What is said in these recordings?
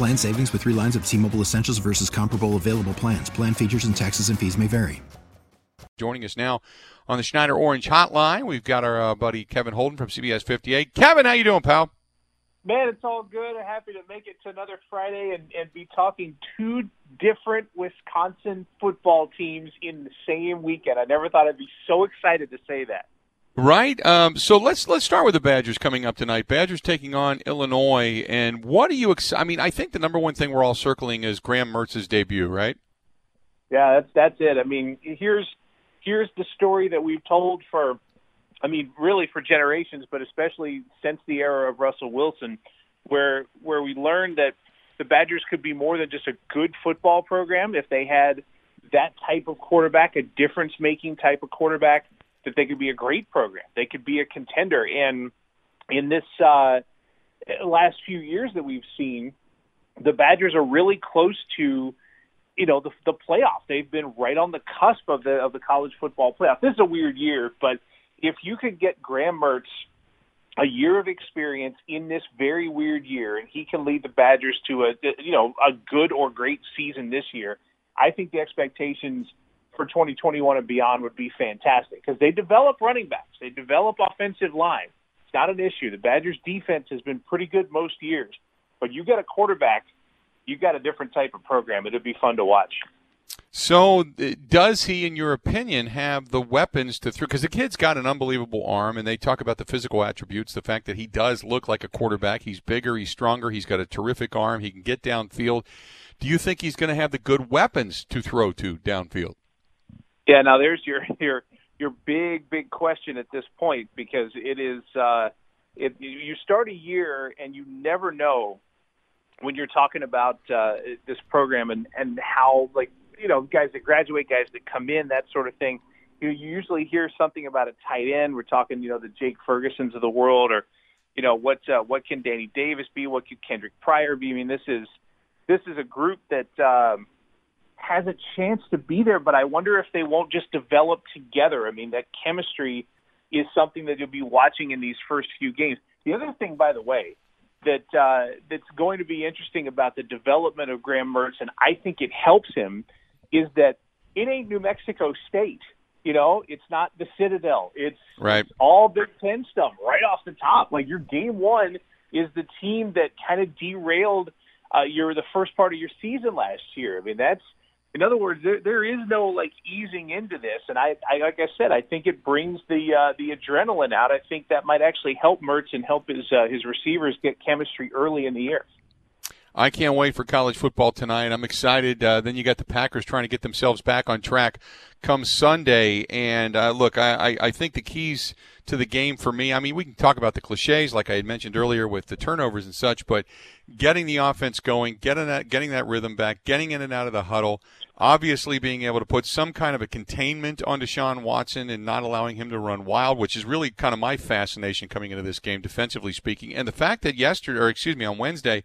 Plan savings with three lines of T Mobile Essentials versus comparable available plans. Plan features and taxes and fees may vary. Joining us now on the Schneider Orange Hotline, we've got our uh, buddy Kevin Holden from CBS 58. Kevin, how you doing, pal? Man, it's all good. I'm happy to make it to another Friday and, and be talking two different Wisconsin football teams in the same weekend. I never thought I'd be so excited to say that. Right. Um, so let's let's start with the Badgers coming up tonight. Badgers taking on Illinois, and what are you? Ex- I mean, I think the number one thing we're all circling is Graham Mertz's debut, right? Yeah, that's that's it. I mean, here's here's the story that we've told for, I mean, really for generations, but especially since the era of Russell Wilson, where where we learned that the Badgers could be more than just a good football program if they had that type of quarterback, a difference making type of quarterback that they could be a great program. They could be a contender. And in this uh, last few years that we've seen, the Badgers are really close to, you know, the, the playoff. They've been right on the cusp of the of the college football playoff. This is a weird year, but if you could get Graham Mertz a year of experience in this very weird year, and he can lead the Badgers to a you know a good or great season this year. I think the expectations for 2021 and beyond would be fantastic because they develop running backs, they develop offensive line. It's not an issue. The Badgers' defense has been pretty good most years, but you got a quarterback, you got a different type of program. It'd be fun to watch. So, uh, does he, in your opinion, have the weapons to throw? Because the kid's got an unbelievable arm, and they talk about the physical attributes, the fact that he does look like a quarterback. He's bigger, he's stronger, he's got a terrific arm, he can get downfield. Do you think he's going to have the good weapons to throw to downfield? Yeah, now there's your your your big big question at this point because it is uh, it, you start a year and you never know when you're talking about uh, this program and and how like you know guys that graduate, guys that come in, that sort of thing. You, usually hear something about a tight end. We're talking you know the Jake Fergusons of the world, or you know what uh, what can Danny Davis be? What could Kendric Pryor be? I mean, this is this is a group that. Um, has a chance to be there, but I wonder if they won't just develop together. I mean, that chemistry is something that you'll be watching in these first few games. The other thing, by the way, that uh, that's going to be interesting about the development of Graham Mertz, and I think it helps him, is that it ain't New Mexico State. You know, it's not the Citadel. It's, right. it's all Big Ten stuff right off the top. Like your game one is the team that kind of derailed uh, your the first part of your season last year. I mean, that's in other words, there there is no like easing into this, and I, I like I said, I think it brings the uh, the adrenaline out. I think that might actually help Mertz and help his uh, his receivers get chemistry early in the year. I can't wait for college football tonight. I'm excited. Uh, then you got the Packers trying to get themselves back on track come Sunday. And uh, look, I, I, I think the keys to the game for me, I mean, we can talk about the cliches like I had mentioned earlier with the turnovers and such, but getting the offense going, getting that, getting that rhythm back, getting in and out of the huddle, obviously being able to put some kind of a containment on Deshaun Watson and not allowing him to run wild, which is really kind of my fascination coming into this game, defensively speaking. And the fact that yesterday, or excuse me, on Wednesday,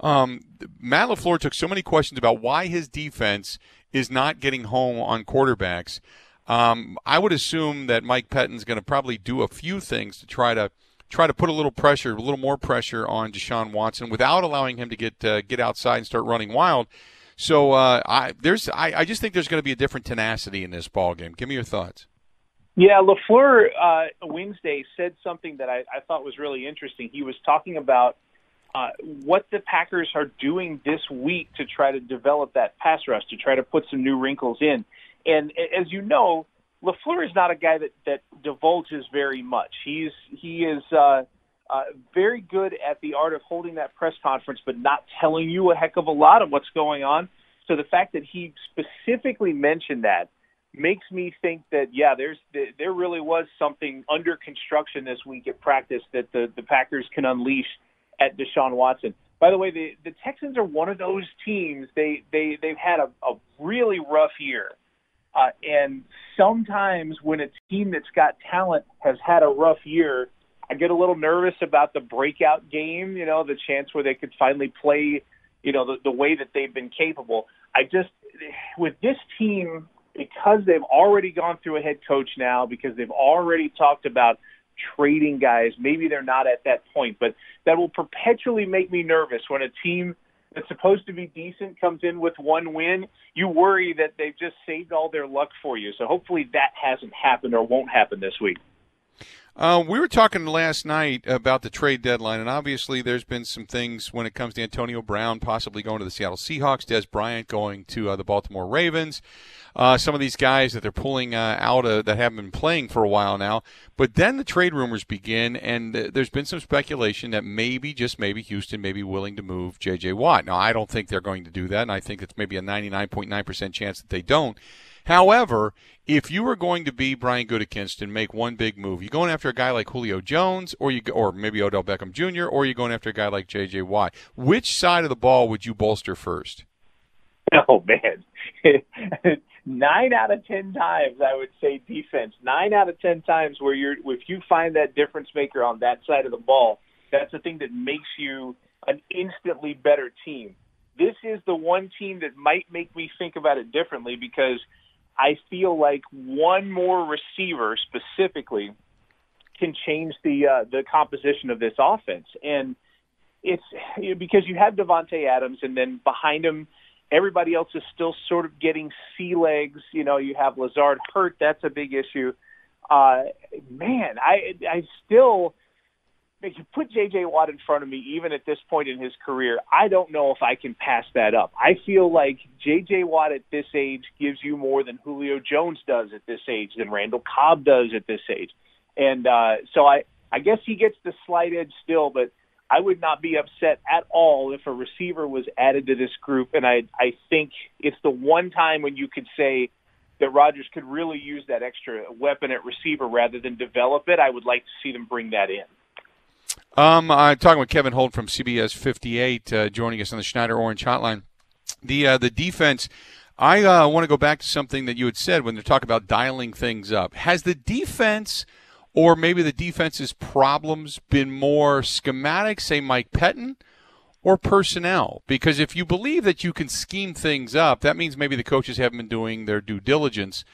um, Matt LaFleur took so many questions about why his defense is not getting home on quarterbacks. Um, I would assume that Mike Pettine's going to probably do a few things to try to try to put a little pressure, a little more pressure on Deshaun Watson without allowing him to get uh, get outside and start running wild. So uh, I there's I, I just think there's going to be a different tenacity in this ball game. Give me your thoughts. Yeah, Lafleur uh, Wednesday said something that I, I thought was really interesting. He was talking about uh, what the Packers are doing this week to try to develop that pass rush, to try to put some new wrinkles in. And as you know, Lafleur is not a guy that that divulges very much. He's he is uh, uh, very good at the art of holding that press conference, but not telling you a heck of a lot of what's going on. So the fact that he specifically mentioned that makes me think that yeah, there's there really was something under construction this week at practice that the the Packers can unleash at Deshaun Watson. By the way, the the Texans are one of those teams. They they they've had a, a really rough year uh, and sometimes when a team that's got talent has had a rough year, I get a little nervous about the breakout game, you know, the chance where they could finally play, you know, the, the way that they've been capable. I just, with this team, because they've already gone through a head coach now, because they've already talked about trading guys, maybe they're not at that point, but that will perpetually make me nervous when a team – that's supposed to be decent comes in with one win, you worry that they've just saved all their luck for you. So hopefully that hasn't happened or won't happen this week. Uh, we were talking last night about the trade deadline, and obviously there's been some things when it comes to Antonio Brown possibly going to the Seattle Seahawks, Dez Bryant going to uh, the Baltimore Ravens, uh, some of these guys that they're pulling uh, out that haven't been playing for a while now. But then the trade rumors begin, and there's been some speculation that maybe, just maybe, Houston may be willing to move J.J. Watt. Now, I don't think they're going to do that, and I think it's maybe a 99.9% chance that they don't. However, if you were going to be Brian Gutekunst and make one big move, you're going after a guy like Julio Jones, or you, or maybe Odell Beckham Jr., or you're going after a guy like J.J. Watt. Which side of the ball would you bolster first? Oh man, nine out of ten times I would say defense. Nine out of ten times where you're if you find that difference maker on that side of the ball, that's the thing that makes you an instantly better team. This is the one team that might make me think about it differently because I feel like one more receiver specifically can change the uh, the composition of this offense, and it's because you have Davante Adams, and then behind him, everybody else is still sort of getting sea legs. You know, you have Lazard hurt; that's a big issue. Uh, man, I I still if you put J.J. Watt in front of me, even at this point in his career, I don't know if I can pass that up. I feel like J.J. Watt at this age gives you more than Julio Jones does at this age, than Randall Cobb does at this age, and uh, so I I guess he gets the slight edge still, but I would not be upset at all if a receiver was added to this group, and I I think it's the one time when you could say that Rodgers could really use that extra weapon at receiver rather than develop it. I would like to see them bring that in. Um, I'm talking with Kevin Holt from CBS 58, uh, joining us on the Schneider Orange Hotline. The uh, the defense. I uh, want to go back to something that you had said when they're talking about dialing things up. Has the defense, or maybe the defense's problems, been more schematic, say Mike Pettine, or personnel? Because if you believe that you can scheme things up, that means maybe the coaches haven't been doing their due diligence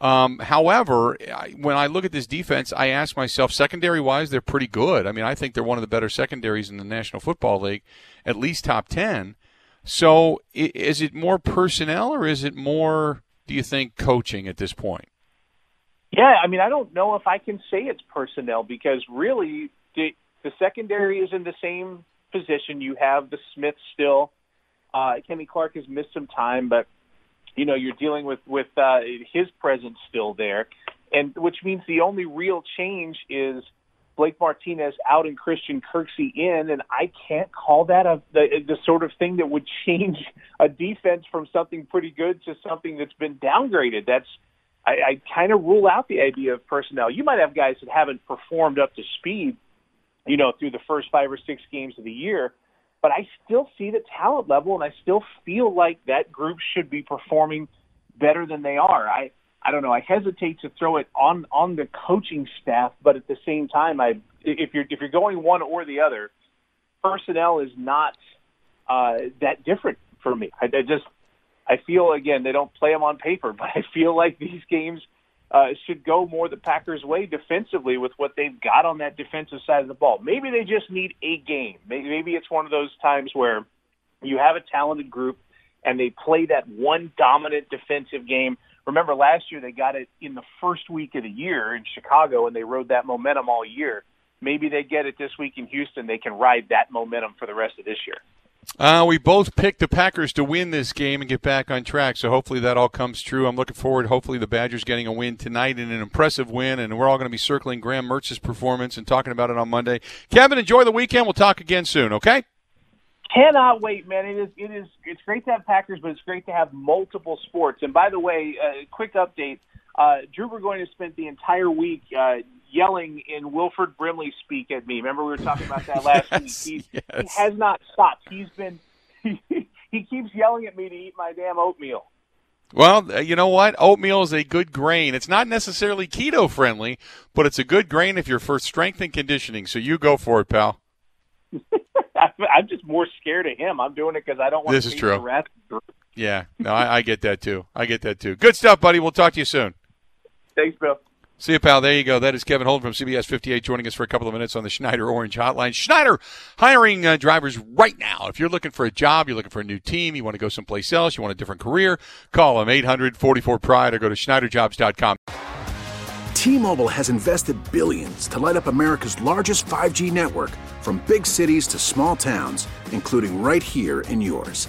um, however, when I look at this defense, I ask myself, secondary wise, they're pretty good. I mean, I think they're one of the better secondaries in the National Football League, at least top 10. So is it more personnel or is it more, do you think, coaching at this point? Yeah, I mean, I don't know if I can say it's personnel because really the, the secondary is in the same position. You have the Smith still. Uh, Kenny Clark has missed some time, but you know you're dealing with with uh, his presence still there, and which means the only real change is Blake Martinez out and Christian Kirksey in, and I can't call that a the, the sort of thing that would change a defense from something pretty good to something that's been downgraded. That's I, I kind of rule out the idea of personnel. You might have guys that haven't performed up to speed, you know, through the first five or six games of the year, but I still see the talent level, and I still feel like that group should be performing better than they are. I I don't know. I hesitate to throw it on on the coaching staff, but at the same time, I if you're if you're going one or the other, personnel is not uh, that different for me. I, I just I feel again they don't play them on paper, but I feel like these games uh, should go more the Packers' way defensively with what they've got on that defensive side of the ball. Maybe they just need a game. Maybe, maybe it's one of those times where you have a talented group and they play that one dominant defensive game. Remember last year they got it in the first week of the year in Chicago and they rode that momentum all year. maybe they get it this week in Houston. They can ride that momentum for the rest of this year. Uh, we both picked the Packers to win this game and get back on track. So hopefully that all comes true. I'm looking forward. Hopefully the Badgers getting a win tonight and an impressive win. And we're all going to be circling Graham Mertz's performance and talking about it on Monday. Kevin, enjoy the weekend. We'll talk again soon. Okay. Cannot wait, man! It is it is it's great to have Packers, but it's great to have multiple sports. And by the way, uh, quick update: uh, Drew Burgoyne has spent the entire week uh, yelling in Wilford Brimley speak at me. Remember we were talking about that last yes, week. He, yes. he has not stopped. He's been he, he keeps yelling at me to eat my damn oatmeal. Well, uh, you know what? Oatmeal is a good grain. It's not necessarily keto friendly, but it's a good grain if you're for strength and conditioning. So you go for it, pal. I'm just more scared of him. I'm doing it because I don't want this to is true. Yeah, no, I, I get that too. I get that too. Good stuff, buddy. We'll talk to you soon. Thanks, Bill. See you, pal. There you go. That is Kevin Holden from CBS 58 joining us for a couple of minutes on the Schneider Orange Hotline. Schneider hiring uh, drivers right now. If you're looking for a job, you're looking for a new team, you want to go someplace else, you want a different career, call them 800 44 Pride or go to SchneiderJobs.com. T Mobile has invested billions to light up America's largest 5G network from big cities to small towns, including right here in yours.